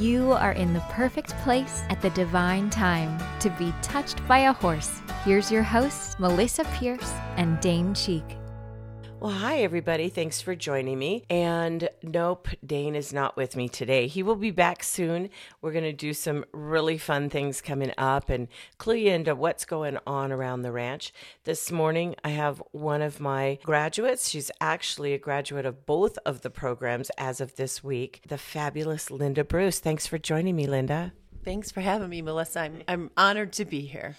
You are in the perfect place at the divine time to be touched by a horse. Here's your hosts, Melisa Pierce and Dane Cheek. Well, hi, everybody. Thanks for joining me. And nope, Dane is not with me today. He will be back soon. We're going to do some really fun things coming up and clue you into what's going on around the ranch. This morning, I have one of my graduates. She's actually a graduate of both of the programs as of this week, the fabulous Linda Bruce. Thanks for joining me, Linda. Thanks for having me, Melisa. I'm, I'm honored to be here.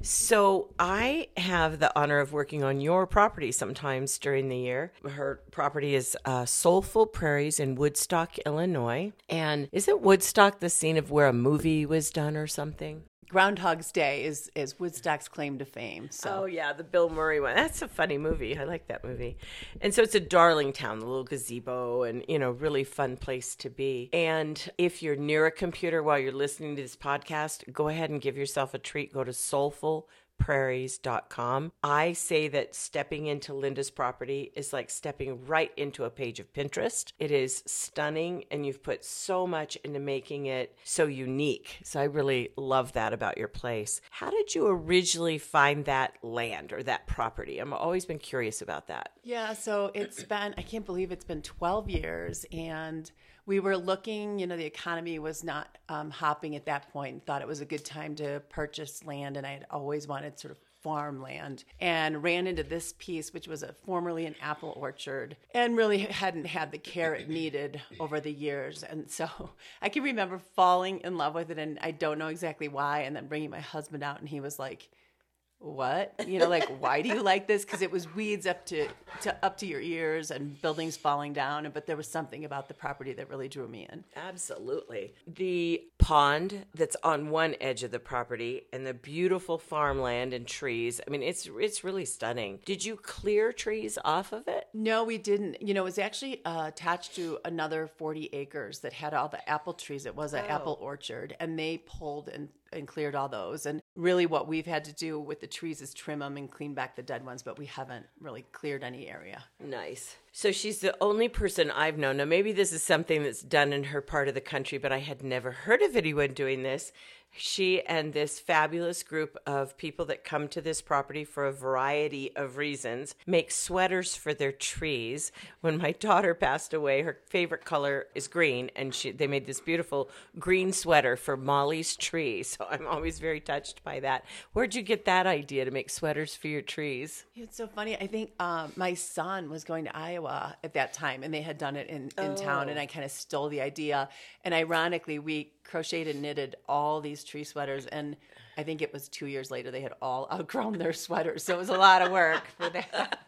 So, I have the honor of working on your property sometimes during the year. Her property is uh, Soulful Prairies in Woodstock, Illinois. And is it Woodstock the scene of where a movie was done or something? Groundhog's Day is is Woodstock's claim to fame. So Oh yeah, the Bill Murray one. That's a funny movie. I like that movie. And so it's a darling town, the little gazebo and you know, really fun place to be. And if you're near a computer while you're listening to this podcast, go ahead and give yourself a treat. Go to Soulful prairies.com. I say that stepping into Linda's property is like stepping right into a page of Pinterest. It is stunning and you've put so much into making it so unique. So I really love that about your place. How did you originally find that land or that property? I've always been curious about that. Yeah, so it's been I can't believe it's been 12 years and we were looking, you know, the economy was not um, hopping at that point. Thought it was a good time to purchase land, and I had always wanted sort of farmland and ran into this piece which was a formerly an apple orchard and really hadn't had the care it needed over the years and so i can remember falling in love with it and i don't know exactly why and then bringing my husband out and he was like what you know like why do you like this because it was weeds up to, to up to your ears and buildings falling down but there was something about the property that really drew me in Absolutely. The pond that's on one edge of the property and the beautiful farmland and trees. I mean, it's it's really stunning. Did you clear trees off of it? no we didn't you know it was actually uh, attached to another 40 acres that had all the apple trees it was an apple orchard and they pulled and and cleared all those and really what we've had to do with the trees is trim them and clean back the dead ones but we haven't really cleared any area Nice. So she's the only person I've known. Now, maybe this is something that's done in her part of the country, but I had never heard of anyone doing this. She and this fabulous group of people that come to this property for a variety of reasons make sweaters for their trees. When my daughter passed away, her favorite color is green, and she they made this beautiful green sweater for Molly's tree. So I'm always very touched by that. Where'd you get that idea to make sweaters for your trees? It's so funny. I think um, my son was going to Iowa at that time, and they had done it in, in town, and I kind of stole the idea. And ironically, we crocheted and knitted all these tree sweaters, and I think it was two years later they had all outgrown their sweaters, so it was a lot of work for that.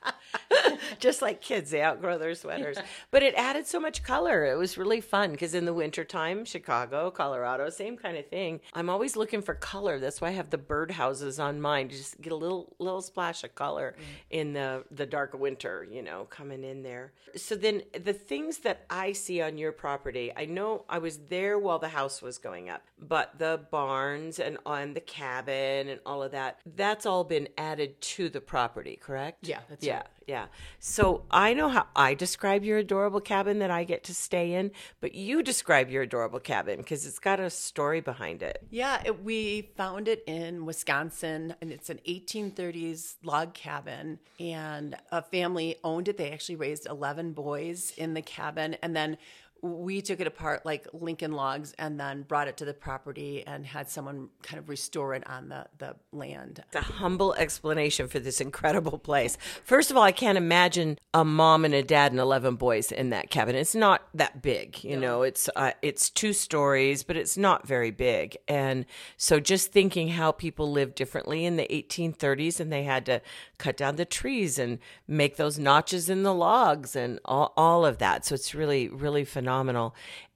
just like kids they outgrow their sweaters. But it added so much color. It was really fun because in the wintertime chicago colorado same kind of thing. I'm always looking for color. That's why i have the birdhouses on mine just get a little little splash of color mm. in the the dark winter you know coming in there. So then the things that i see on your property i know i was there while the house was going up but the barns and on the cabin and all of that that's all been added to the property correct? Yeah, that's yeah. right. Yeah. So I know how I describe your adorable cabin that I get to stay in, but you describe your adorable cabin because it's got a story behind it. Yeah, it, we found it in Wisconsin, and it's an 1830s log cabin. And a family owned it. They actually raised 11 boys in the cabin, and then we took it apart like Lincoln logs, and then brought it to the property and had someone kind of restore it on the the land. It's a humble explanation for this incredible place. First of all, I can't imagine a mom and a dad and 11 boys in that cabin. It's not that big, you know. It's uh, it's two stories, but it's not very big. And so just thinking how people lived differently in the 1830s and they had to cut down the trees and make those notches in the logs and all, all of that. So it's really really phenomenal.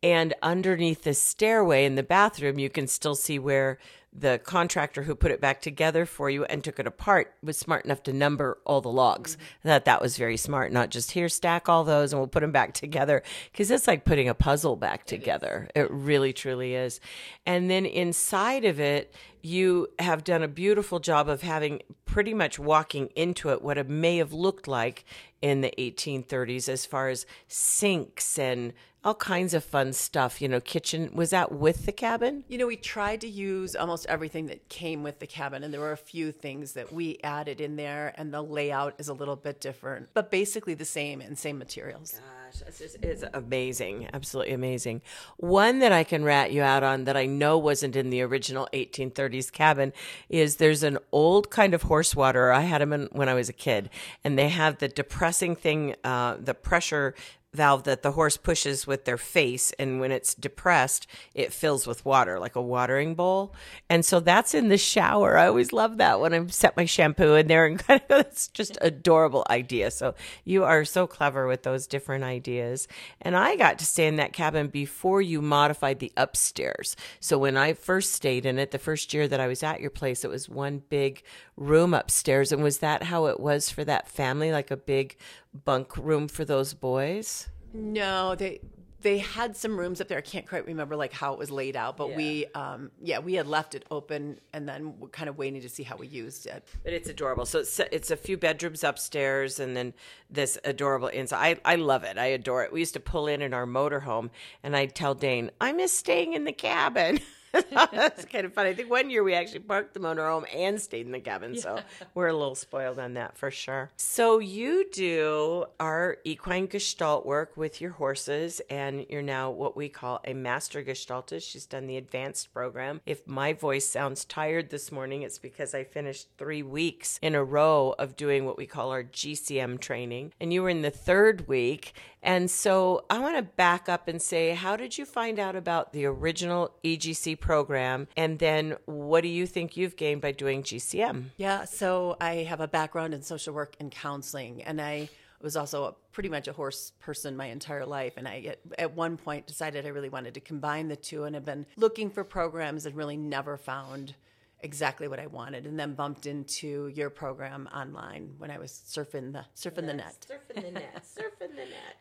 And underneath the stairway in the bathroom, you can still see where the contractor who put it back together for you and took it apart was smart enough to number all the logs. That that was very smart, not just here stack all those and we'll put them back together because it's like putting a puzzle back together. It really truly is. And then inside of it, you have done a beautiful job of having pretty much walking into it what it may have looked like in the 1830s as far as sinks and all kinds of fun stuff. You know, kitchen was that with the cabin? You know, we tried to use almost everything that came with the cabin, and there were a few things that we added in there, and the layout is a little bit different, but basically the same and same materials. Gosh, it's, just, it's amazing, absolutely amazing. One that I can rat you out on that I know wasn't in the original 1830s cabin is there's an old kind of horse water. I had them in, when I was a kid, and they have the depressing thing, uh, the pressure valve that the horse pushes with their face and when it's depressed it fills with water like a watering bowl. And so that's in the shower. I always love that when i set my shampoo in there and kind of it's just adorable idea. So you are so clever with those different ideas. And i got to stay in that cabin before you modified the upstairs. So when i first stayed in it the first year that i was at your place it was one big room upstairs and was that how it was for that family like a big bunk room for those boys? No, they they had some rooms up there. I can't quite remember like how it was laid out, but yeah. we um yeah, we had left it open and then we're kind of waiting to see how we used it. But it's adorable. So it's it's a few bedrooms upstairs and then this adorable inside. I I love it. I adore it. We used to pull in in our motorhome and I'd tell Dane, "I miss staying in the cabin." That's kind of fun. I think one year we actually parked the motorhome and stayed in the cabin, yeah. so we're a little spoiled on that for sure. So you do our equine gestalt work with your horses, and you're now what we call a master gestaltist. She's done the advanced program. If my voice sounds tired this morning, it's because I finished three weeks in a row of doing what we call our GCM training, and you were in the third week. And so I want to back up and say, how did you find out about the original EGC program? And then what do you think you've gained by doing GCM? Yeah, so I have a background in social work and counseling, and I was also a, pretty much a horse person my entire life. And I, at, at one point, decided I really wanted to combine the two and have been looking for programs and really never found exactly what I wanted, and then bumped into your program online when I was surfing the surfing yes, the net. Surfing the net. surfing the net.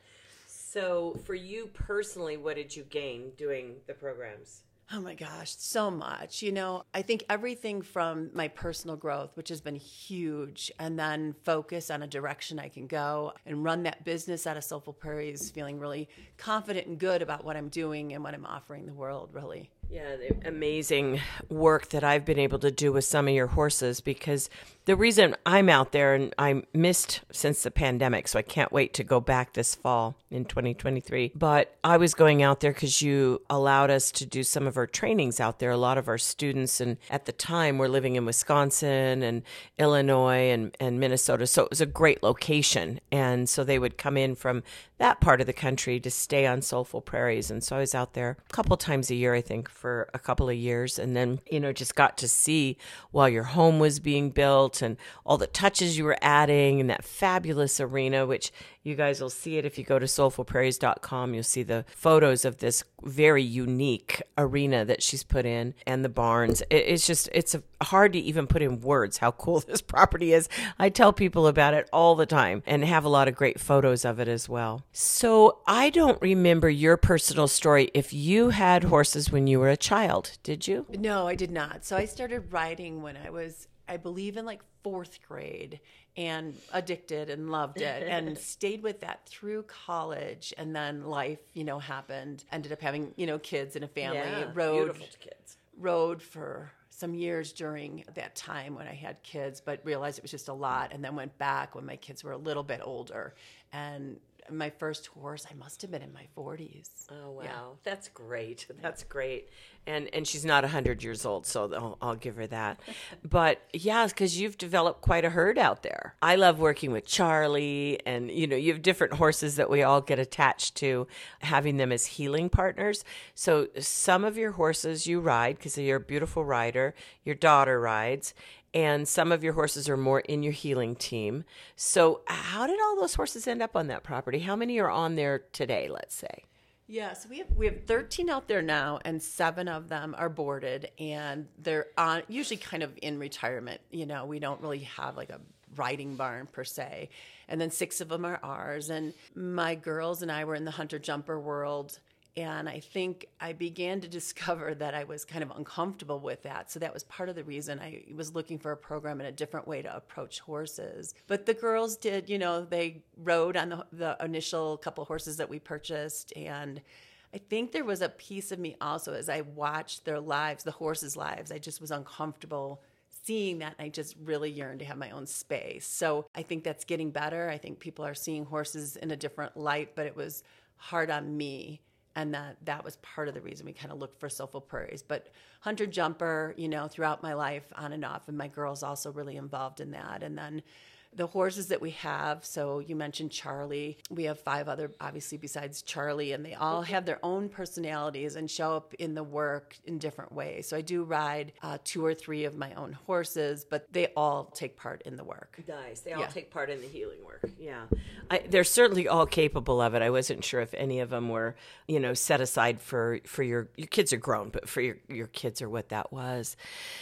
So, for you personally, what did you gain doing the programs? Oh my gosh, so much. You know, I think everything from my personal growth, which has been huge, and then focus on a direction I can go and run that business out of Soulful Prairies, feeling really confident and good about what I'm doing and what I'm offering the world, really. Yeah, the amazing work that I've been able to do with some of your horses because the reason I'm out there and I missed since the pandemic, so I can't wait to go back this fall in 2023. But I was going out there because you allowed us to do some of our trainings out there. A lot of our students, and at the time, were living in Wisconsin and Illinois and, and Minnesota. So it was a great location. And so they would come in from that part of the country to stay on Soulful Prairies. And so I was out there a couple times a year, I think, for a couple of years. And then, you know, just got to see while your home was being built and all the touches you were adding and that fabulous arena, which you guys will see it if you go to soulfulprairies.com. You'll see the photos of this very unique arena that she's put in and the barns. It's just, it's hard to even put in words how cool this property is. I tell people about it all the time and have a lot of great photos of it as well. So I don't remember your personal story if you had horses when you were a child, did you? No, I did not. So I started riding when I was, I believe, in like fourth grade and addicted and loved it and stayed with that through college. And then life you know happened ended up having you know kids and a family. Yeah, rode kids. rode for some years during that time when I had kids, but realized it was just a lot. And then went back when my kids were a little bit older. And my first horse, I must have been in my 40s. Oh wow, yeah. that's great. That's great. And and she's not 100 years old, so I'll, I'll give her that. but yeah, cuz you've developed quite a herd out there. I love working with Charlie and you know, you have different horses that we all get attached to, having them as healing partners. So some of your horses you ride because you're a beautiful rider, your daughter rides, and some of your horses are more in your healing team. So, how did all those horses end up on that property? How many are on there today, let's say? Yeah, so we have we have 13 out there now, and seven of them are boarded, and they're on usually kind of in retirement. You know, we don't really have like a riding barn per se, and then six of them are ours. And my girls and I were in the hunter jumper world, And I think I began to discover that I was kind of uncomfortable with that. So that was part of the reason I was looking for a program and a different way to approach horses. But the girls did, you know, they rode on the, the initial couple horses that we purchased. And I think there was a piece of me also as I watched their lives, the horses' lives, I just was uncomfortable seeing that and I just really yearned to have my own space. So I think that's getting better. I think people are seeing horses in a different light, but it was hard on me. And that that was part of the reason we kind of looked for Soulful Prairies. But hunter jumper, you know, throughout my life on and off, and my girls also really involved in that. And then the horses that we have. So you mentioned Charlie. We have five other, obviously, besides Charlie, and they all have their own personalities and show up in the work in different ways. So I do ride uh, two or three of my own horses, but they all take part in the work. Nice. They all Yeah. take part in the healing work. Yeah. I, they're certainly all capable of it. I wasn't sure if any of them were, you know, set aside for, for your, your kids are grown, but for your, your kids or what that was.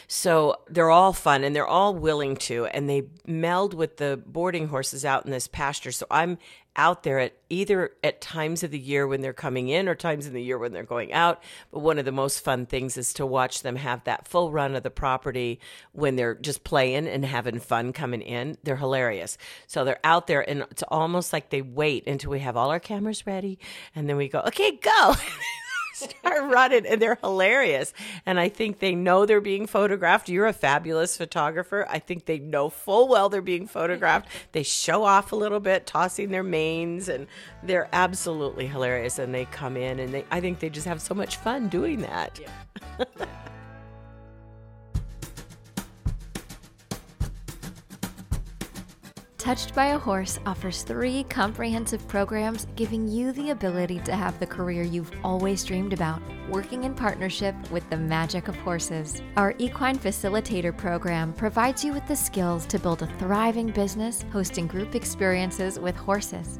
So they're all fun and they're all willing to, and they meld with the boarding horses out in this pasture. So I'm out there at either at times of the year when they're coming in or times in the year when they're going out. But one of the most fun things is to watch them have that full run of the property when they're just playing and having fun coming in. They're hilarious. So they're out there and it's almost like they wait until we have all our cameras ready and then we go, okay, go. start running and they're hilarious. And I think they know they're being photographed. You're a fabulous photographer. I think they know full well they're being photographed. They show off a little bit, tossing their manes, and they're absolutely hilarious. And they come in and they I think they just have so much fun doing that. Touched by a Horse offers three comprehensive programs giving you the ability to have the career you've always dreamed about, working in partnership with the magic of horses. Our Equine Facilitator program provides you with the skills to build a thriving business hosting group experiences with horses.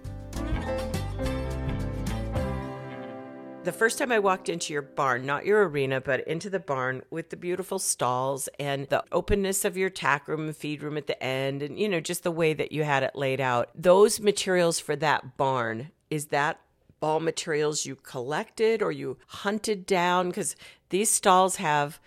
The first time I walked into your barn, not your arena, but into the barn with the beautiful stalls and the openness of your tack room and feed room at the end, and you know, just the way that you had it laid out, those materials for that barn, is that all materials you collected or you hunted down? Because these stalls have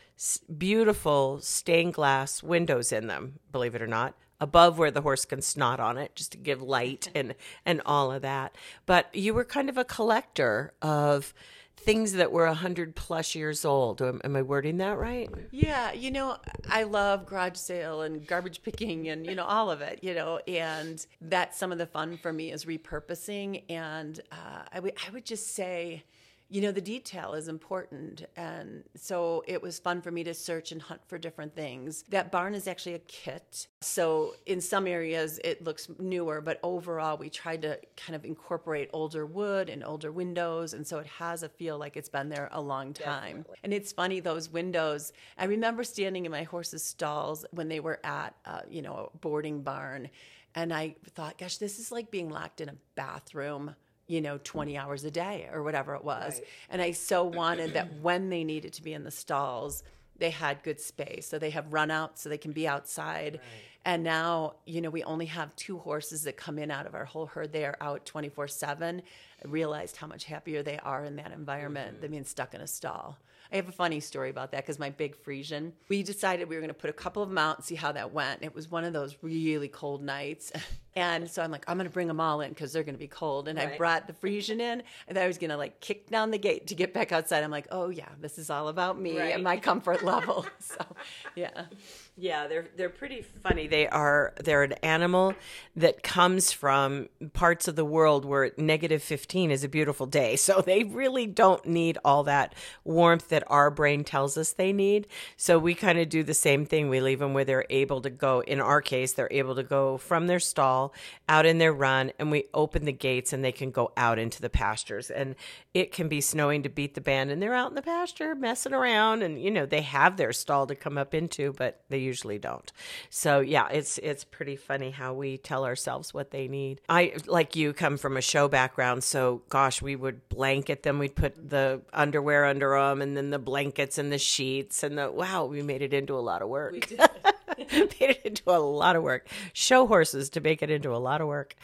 beautiful stained glass windows in them, believe it or not above where the horse can snot on it just to give light and and all of that. But you were kind of a collector of things that were a hundred plus years old. Am, am i wording that right? Yeah, you know, I love garage sale and garbage picking and, you know, all of it, you know, and that's some of the fun for me is repurposing. And uh, I would I would just say, you know, the detail is important. And so it was fun for me to search and hunt for different things. That barn is actually a kit. So in some areas it looks newer, but overall we tried to kind of incorporate older wood and older windows. And so it has a feel like it's been there a long time. And it's funny, those windows, I remember standing in my horse's stalls when they were at, uh, you know, a boarding barn. And I thought, gosh, this is like being locked in a bathroom you know, 20 hours a day or whatever it was. And I so wanted that when they needed to be in the stalls, they had good space. So they have run out so they can be outside. And now, you know, we only have two horses that come in out of our whole herd. They are out 24 7. I realized how much happier they are in that environment mm-hmm. than being stuck in a stall. I have a funny story about that because my big Friesian, we decided we were going to put a couple of them out and see how that went. It was one of those really cold nights. And so I'm like, I'm going to bring them all in because they're going to be cold. And I brought the Friesian in and I was going to like kick down the gate to get back outside. I'm like, oh, yeah, this is all about me Right. and my comfort level. So, yeah. Yeah they're they're pretty funny they are they're an animal that comes from parts of the world where negative 15 is a beautiful day. So they really don't need all that warmth that our brain tells us they need. So we kind of do the same thing. We leave them where they're able to go. In our case, they're able to go from their stall out in their run and we open the gates and they can go out into the pastures. And it can be snowing to beat the band and they're out in the pasture messing around and you know, they have their stall to come up into, but they usually don't. So yeah, it's it's pretty funny how we tell ourselves what they need. I like you come from a show background, so gosh, we would blanket them. We'd put the underwear under them, and then the blankets and the sheets, and the wow, we made it into a lot of work. Made it into a lot of work. Show horses to make it into a lot of work,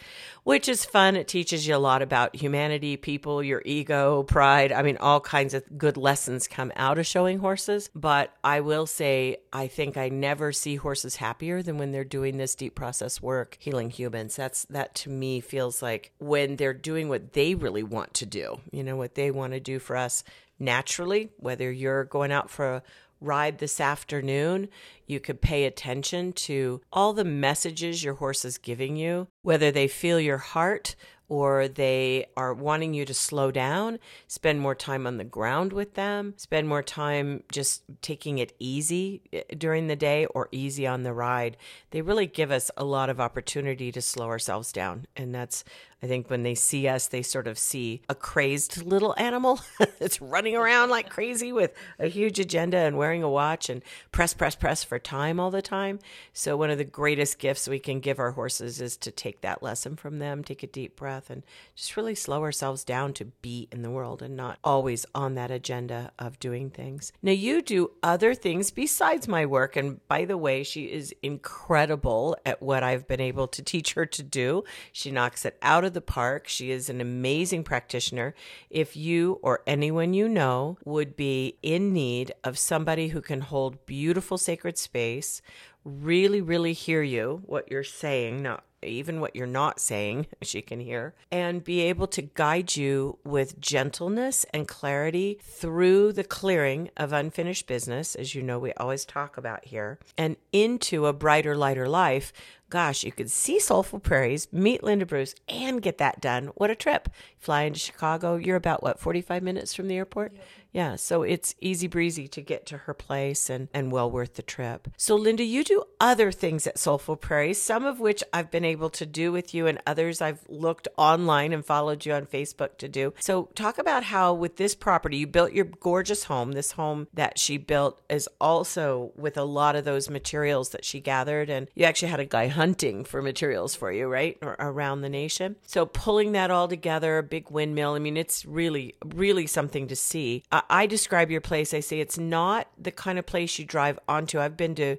which is fun. It teaches you a lot about humanity, people, your ego, pride. I mean, all kinds of good lessons come out of showing horses. But I will say, I think I never see horses happier than when they're doing this deep process work, healing humans. That's that to me feels like when they're doing what they really want to do, you know, what they want to do for us naturally, whether you're going out for a ride this afternoon, you could pay attention to all the messages your horse is giving you, whether they feel your heart or they are wanting you to slow down, spend more time on the ground with them, spend more time just taking it easy eh, during the day or easy on the ride. They really give us a lot of opportunity to slow ourselves down. And that's I think when they see us, they sort of see a crazed little animal that's running around like crazy with a huge agenda and wearing a watch and press, press, press for time all the time. So, one of the greatest gifts we can give our horses is to take that lesson from them, take a deep breath, and just really slow ourselves down to be in the world and not always on that agenda of doing things. Now, you do other things besides my work. And by the way, she is incredible at what I've been able to teach her to do. She knocks it out of of the park. She is an amazing practitioner. If you or anyone you know would be in need of somebody who can hold beautiful sacred space, really, really hear you, what you're saying, not even what you're not saying, she can hear, and be able to guide you with gentleness and clarity through the clearing of unfinished business, as you know, we always talk about here, and into a brighter, lighter life Gosh, you could see Soulful Prairies, meet Linda Bruce, and get that done. What a trip. Fly into Chicago. You're about, what, 45 minutes from the airport? Yep. Yeah, so it's easy breezy to get to her place and, and well worth the trip. So, Linda, you do other things at Soulful Prairies, some of which I've been able to do with you, and others I've looked online and followed you on Facebook to do. So, talk about how with this property, you built your gorgeous home. This home that she built is also with a lot of those materials that she gathered, and you actually had a guy hunting for materials for you, right? Or around the nation. So, pulling that all together, a big windmill, I mean, it's really, really something to see. I describe your place, I say it's not the kind of place you drive onto. I've been to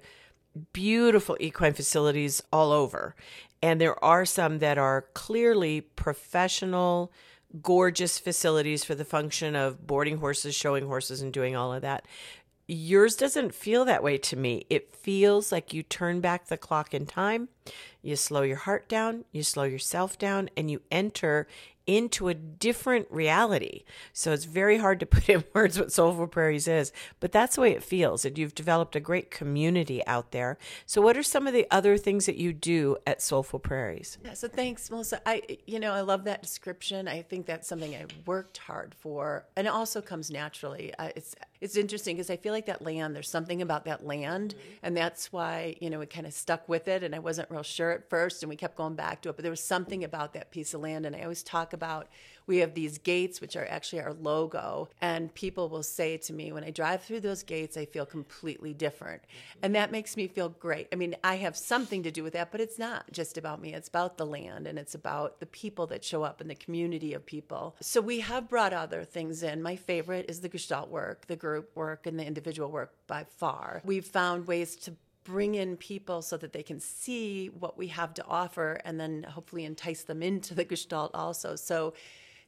beautiful equine facilities all over, and there are some that are clearly professional, gorgeous facilities for the function of boarding horses, showing horses, and doing all of that. Yours doesn't feel that way to me. It feels like you turn back the clock in time, you slow your heart down, you slow yourself down, and you enter into a different reality. So it's very hard to put in words what Soulful Prairies is, but that's the way it feels. And you've developed a great community out there. So what are some of the other things that you do at Soulful Prairies? Yeah, so thanks, Melisa. I you know, I love that description. I think that's something I worked hard for and it also comes naturally. Uh, it's it's interesting because I feel like that land, there's something about that land. Mm-hmm. And that's why, you know, we kind of stuck with it. And I wasn't real sure at first. And we kept going back to it. But there was something about that piece of land. And I always talk about we have these gates, which are actually our logo. And people will say to me, when I drive through those gates, I feel completely different. And that makes me feel great. I mean, I have something to do with that, but it's not just about me. It's about the land and it's about the people that show up and the community of people. So we have brought other things in. My favorite is the Gestalt work, the group work, and the individual work by far. We've found ways to bring in people so that they can see what we have to offer and then hopefully entice them into the gestalt also. So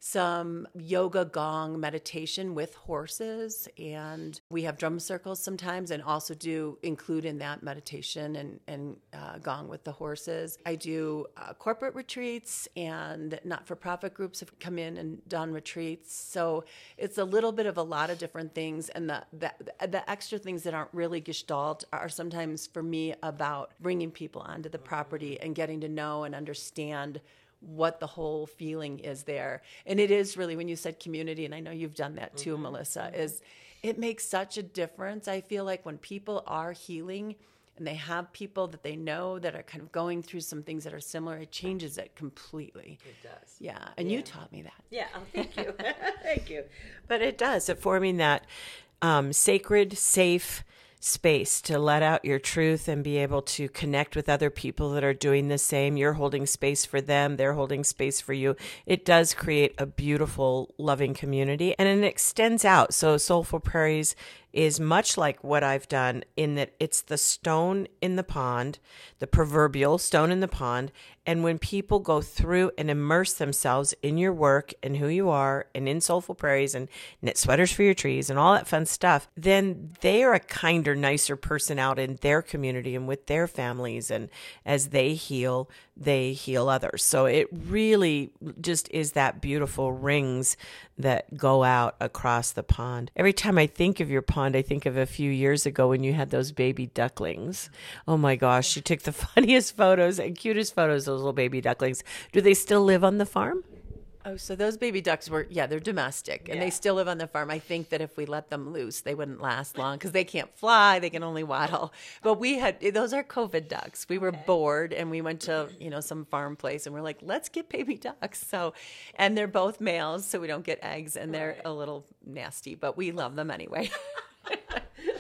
some yoga gong meditation with horses. And we have drum circles sometimes and also do include in that meditation and, and uh, gong with the horses. I do uh, corporate retreats and not for profit groups have come in and done retreats. So it's a little bit of a lot of different things. And the, the, the extra things that aren't really gestalt are sometimes for me about bringing people onto the property and getting to know and understand what the whole feeling is there. And it is really when you said community, and I know you've done that too, mm-hmm. Melisa, is it makes such a difference. I feel like when people are healing and they have people that they know that are kind of going through some things that are similar, it changes it completely. It does. Yeah. And yeah. you taught me that. Yeah. Oh, thank you. thank you. But it does. It forming that um, sacred, safe, space to let out your truth and be able to connect with other people that are doing the same. You're holding space for them, they're holding space for you. It does create a beautiful, loving community and it extends out. So, Soulful Prairies is much like what I've done in that it's the stone in the pond, the proverbial stone in the pond. And when people go through and immerse themselves in your work and who you are and in Soulful Prairies and knit sweaters for your trees and all that fun stuff, then they are a kinder, nicer person out in their community and with their families. And as they heal, they heal others. So it really just is that beautiful rings that go out across the pond. Every time I think of your pond, I think of a few years ago when you had those baby ducklings. Oh my gosh, you took the funniest photos and cutest photos of those little baby ducklings. Do they still live on the farm? Oh, so those baby ducks were, yeah, they're domestic and yeah. they still live on the farm. I think that if we let them loose, they wouldn't last long because they can't fly, they can only waddle. But we had, eh, those are COVID ducks. We were okay. bored and we went to, you know, some farm place and we're like, let's get baby ducks. So, and they're both males, so we don't get eggs and they're a little nasty, but we love them anyway.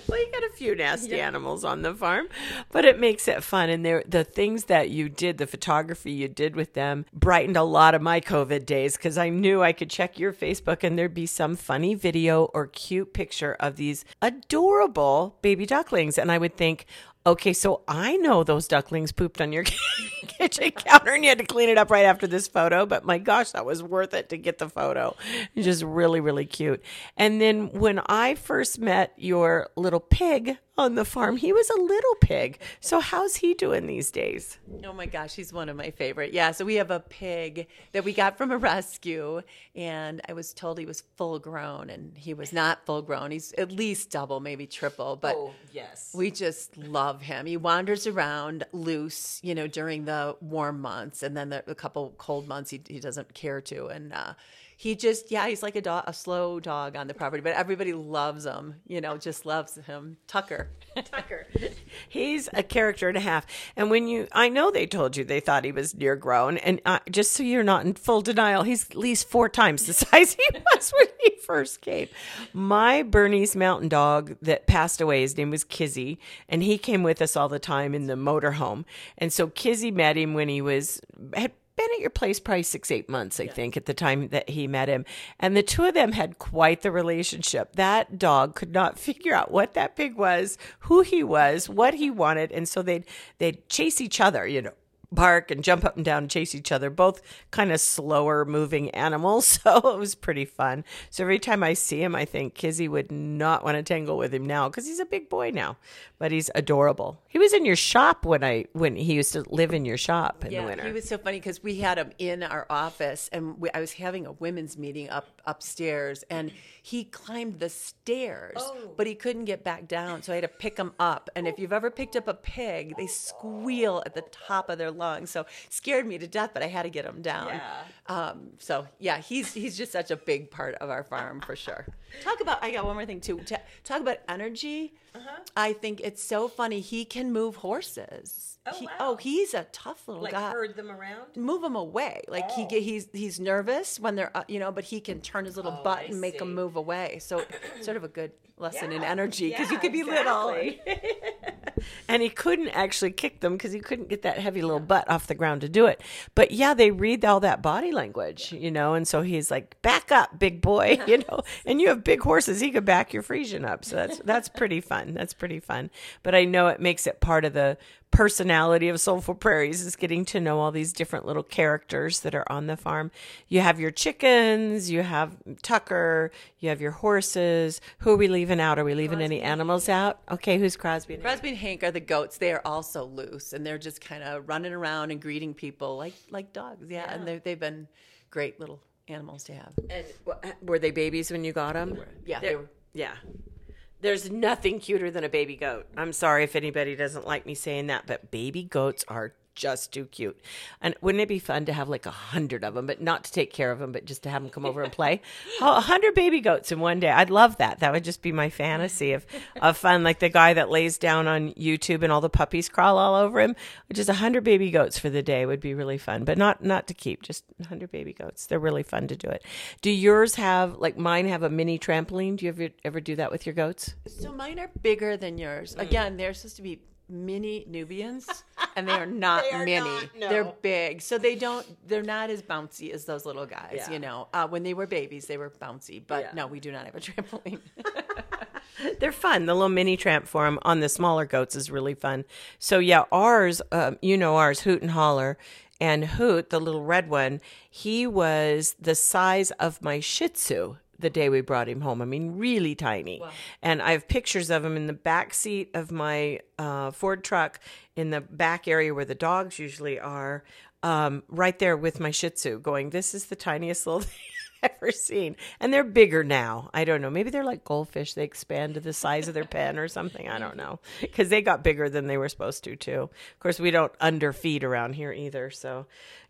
well, you got a few nasty yeah. animals on the farm, but it makes it fun. And there, the things that you did, the photography you did with them, brightened a lot of my COVID days because I knew I could check your Facebook and there'd be some funny video or cute picture of these adorable baby ducklings, and I would think, Okay, so I know those ducklings pooped on your kitchen counter and you had to clean it up right after this photo, but my gosh, that was worth it to get the photo. Just really, really cute. And then when I first met your little pig on the farm. He was a little pig. So how's he doing these days? Oh my gosh, he's one of my favorite. Yeah, so we have a pig that we got from a rescue and I was told he was full grown and he was not full grown. He's at least double, maybe triple, but oh, yes. We just love him. He wanders around loose, you know, during the warm months and then the, a couple cold months he, he doesn't care to and uh he just yeah he's like a dog a slow dog on the property but everybody loves him you know just loves him. Tucker. Tucker. He's a character and a half. And when you i know they told you they thought he was near grown and uh, just so you're not in full denial he's at least four times the size he was when he first came. My bernese mountain dog that passed away his name was kizzy and he came with us all the time in the motorhome. And so kizzy met him when he was had been at your place probably six, eight months, I think, at the time that he met him. And the two of them had quite the relationship. That dog could not figure out what that pig was, who he was, what he wanted. And so they'd they'd chase each other, you know, bark and jump up and down and chase each other, both kind of slower moving animals. So it was pretty fun. So every time I see him, I think Kizzy would not want to tangle with him now because he's a big boy now, but he's adorable. He was in your shop when I when he used to live in your shop in yeah, the winter. He was so funny because we had him in our office and we, I was having a women's meeting up upstairs and he climbed the stairs, oh. but he couldn't get back down. So I had to pick him up. And if you've ever picked up a pig, they squeal at the top of their lungs. So scared me to death, but I had to get him down. Yeah. Um, so yeah, he's he's just such a big part of our farm for sure. Talk about I got one more thing too. Talk about energy. Uh-huh. I think it's so funny. He can move horses. Oh, he, wow. oh he's a tough little like guy. herd them around, move them away. Like oh. he he's he's nervous when they're uh, you know, but he can turn his little oh, butt I and make see. them move away. So sort of a good lesson yeah. in energy because yeah, you could be exactly. little. and he couldn't actually kick them because he couldn't get that heavy little butt off the ground to do it. But yeah, they read all that body language, you know, and so he's like, "Back up, big boy," you know. and you have big horses; he could back your Friesian up. So that's that's pretty fun. That's pretty fun. But I know it makes it part of the personality of Soulful Prairies is getting to know all these different little characters that are on the farm. You have your chickens, you have Tucker, you have your horses. Who are we leaving out? Are we leaving any animals out? Okay, who's Crosby? and Hank? Crosby and Hank are the goats. They are also loose, and they're just kind of running around and greeting people like like dogs. Yeah, and they they've been great little animals to have. And were they babies when you got them? Yeah, they were. Yeah. There's nothing cuter than a baby goat. I'm sorry if anybody doesn't like me saying that, but baby goats are just too cute. And wouldn't it be fun to have like a hundred of them, but not to take care of them, but just to have them come over and play? Oh, a hundred baby goats in one day. I'd love that. That would just be my fantasy of, of fun. Like the guy that lays down on YouTube and all the puppies crawl all over him. Just a hundred baby goats for the day would be really fun, but not, not to keep, just a hundred baby goats. They're really fun to do it. Do yours have, like mine have a mini trampoline? Do you ever, ever do that with your goats? So mine are bigger than yours. Mm. Again, they're supposed to be mini Nubians, and they are not They are mini. not, no. They're big, so they don't. They're not as bouncy as those little guys. Yeah. You know, uh, when they were babies, they were bouncy. But Yeah. no, we do not have a trampoline. They're fun. The little mini tramp for 'em on the smaller goats is really fun. So yeah, ours, um, you know ours, Hoot and Holler, and Hoot, the little red one, he was the size of my Shih Tzu the day we brought him home. I mean, really tiny. And I have pictures of him in the back seat of my uh, Ford truck, in the back area where the dogs usually are, um, right there with my Shih Tzu, going, "This is the tiniest little." thing ever seen. And they're bigger now. I don't know. Maybe they're like goldfish. They expand to the size of their pen or something. I don't know. Because they got bigger than they were supposed to, too. Of course, we don't underfeed around here either. So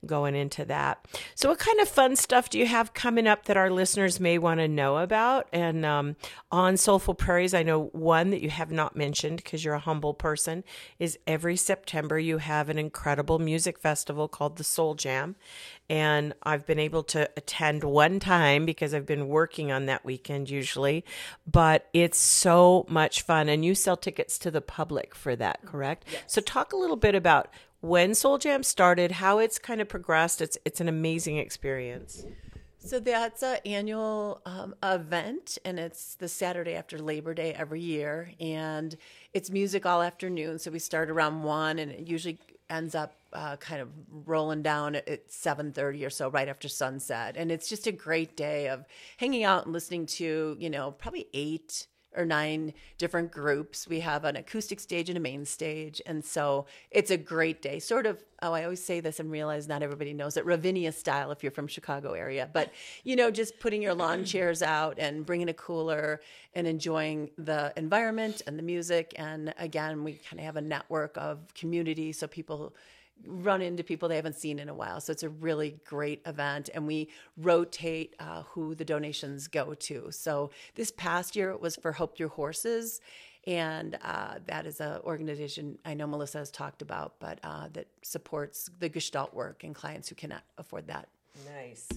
going into that. So, what kind of fun stuff do you have coming up that our listeners may want to know about? And um, on Soulful Prairies, I know one that you have not mentioned because you're a humble person is every September you have an incredible music festival called the Soul Jam. And I've been able to attend one time because I've been working on that weekend usually, but it's so much fun. And you sell tickets to the public for that, correct? So, talk a little bit about when Soul Jam started, how it's kind of progressed. It's it's an amazing experience. So that's an annual um, event, and it's the Saturday after Labor Day every year, and it's music all afternoon. So we start around one, and it usually ends up uh, kind of rolling down at, at seven thirty or so, right after sunset. And it's just a great day of hanging out and listening to, you know, probably eight or nine different groups. We have an acoustic stage and a main stage. And so it's a great day. Sort of, oh, I always say this and realize not everybody knows it, Ravinia style if you're from Chicago area. But, you know, just putting your lawn chairs out and bringing a cooler and enjoying the environment and the music. And again, we kind of have a network of community so people run into people they haven't seen in a while. So it's a really great event, and we rotate uh, who the donations go to. So this past year it was for Hope Through Horses, and uh, that is an organization I know Melisa has talked about, but uh, that supports the Gestalt work and clients who cannot afford that. Nice.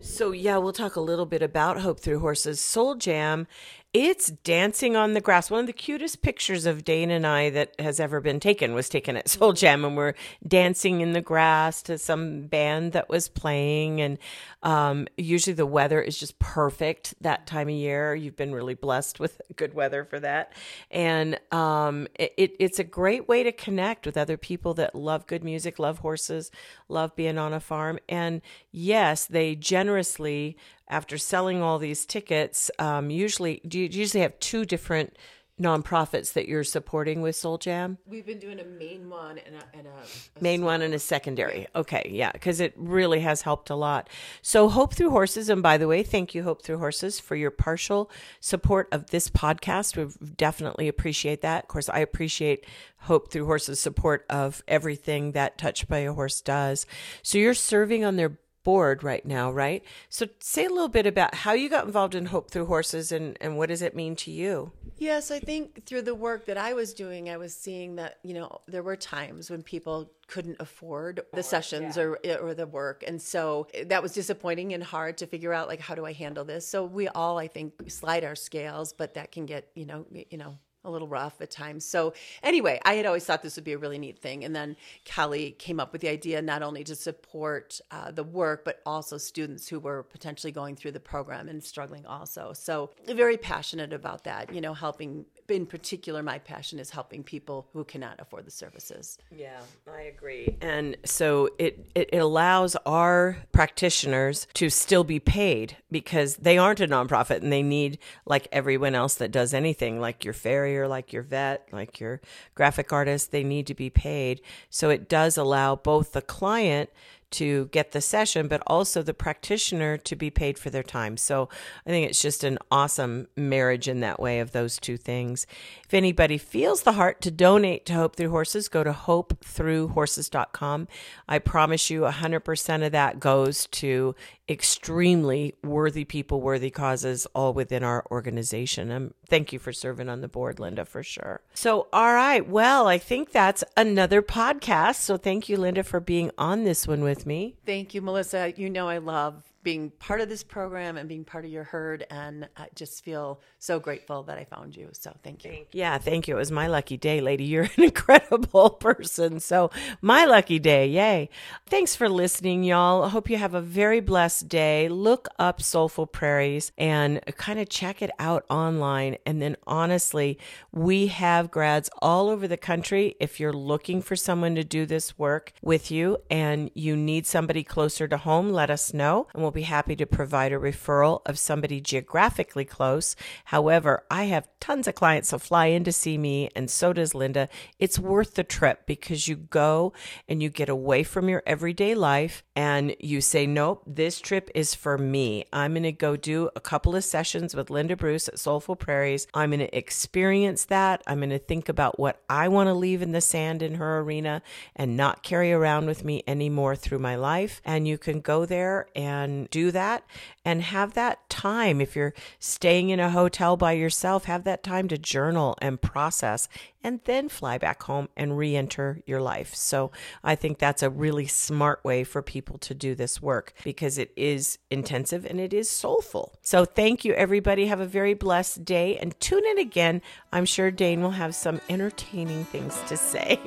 So yeah, we'll talk a little bit about Hope Through Horses Soul Jam. It's dancing on the grass. One of the cutest pictures of Dane and I that has ever been taken was taken at Soul Jam, and we're dancing in the grass to some band that was playing. And um, usually the weather is just perfect that time of year. You've been really blessed with good weather for that, and um, it, it, it's a great way to connect with other people that love good music, love horses, love being on a farm, and yes, they generously after selling all these tickets, um, usually do you usually have two different nonprofits that you're supporting with Soul Jam? We've been doing a main one and a, and a, Main one and a secondary. Okay, yeah, because it really has helped a lot. So, Hope Through Horses, and by the way, thank you, Hope Through Horses, for your partial support of this podcast. We definitely appreciate that. Of course, I appreciate Hope Through Horses' support of everything that Touched by a Horse does. So, you're serving on their board right now, right? So, say a little bit about how you got involved in Hope Through Horses and, and what does it mean to you? Yes, I think through the work that I was doing, I was seeing that you know there were times when people couldn't afford the sessions or or the work, and so that was disappointing and hard to figure out like how do I handle this. So we all, I think, slide our scales, but that can get you know you know a little rough at times. So anyway, I had always thought this would be a really neat thing, and then Kelly came up with the idea not only to support uh, the work, but also students who were potentially going through the program and struggling also. So very passionate about that. You know, helping. In particular, my passion is helping people who cannot afford the services. Yeah, I agree. And so it, it allows our practitioners to still be paid because they aren't a nonprofit and they need, like everyone else that does anything, like your farrier, like your vet, like your graphic artist, they need to be paid. So it does allow both the client to get the session, but also the practitioner to be paid for their time. So I think it's just an awesome marriage in that way of those two things. If anybody feels the heart to donate to Hope Through Horses, go to hopethroughhorses.com. I promise you 100% of that goes to extremely worthy people, worthy causes, all within our organization. And thank you for serving on the board, Linda, for sure. So, all right. Well, I think that's another podcast. So, thank you, Linda, for being on this one with me. Thank you, Melisa. You know I love being part of this program and being part of your herd. And I just feel so grateful that I found you. So thank you. Yeah, thank you. It was my lucky day, lady. You're an incredible person. So, my lucky day. Yay. Thanks for listening, y'all. I hope you have a very blessed day. Look up Soulful Prairies and kind of check it out online. And then, honestly, we have grads all over the country. If you're looking for someone to do this work with you and you need somebody closer to home, let us know. And we'll be happy to provide a referral of somebody geographically close. However, I have tons of clients that fly in to see me, and so does Linda. It's worth the trip because you go and you get away from your everyday life and you say, Nope, this trip is for me. I'm going to go do a couple of sessions with Linda Bruce at Soulful Prairies. I'm going to experience that. I'm going to think about what I want to leave in the sand in her arena and not carry around with me anymore through my life. And you can go there and do that and have that time. If you're staying in a hotel by yourself, have that time to journal and process and then fly back home and re enter your life. So I think that's a really smart way for people to do this work because it is intensive and it is soulful. So thank you, everybody. Have a very blessed day and tune in again. I'm sure Dane will have some entertaining things to say.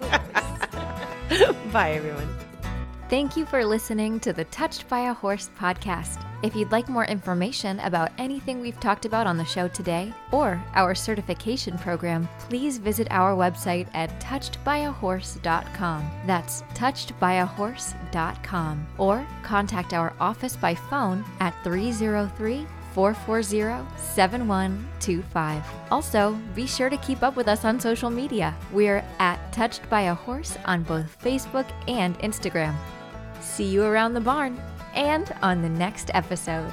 Bye, everyone. Thank you for listening to the Touched by a Horse podcast. If you'd like more information about anything we've talked about on the show today or our certification program, please visit our website at touchedbyahorse.com. That's touchedbyahorse.com. Or contact our office by phone at 303 440 7125. Also, be sure to keep up with us on social media. We're at Touched by a Horse on both Facebook and Instagram. See you around the barn and on the next episode.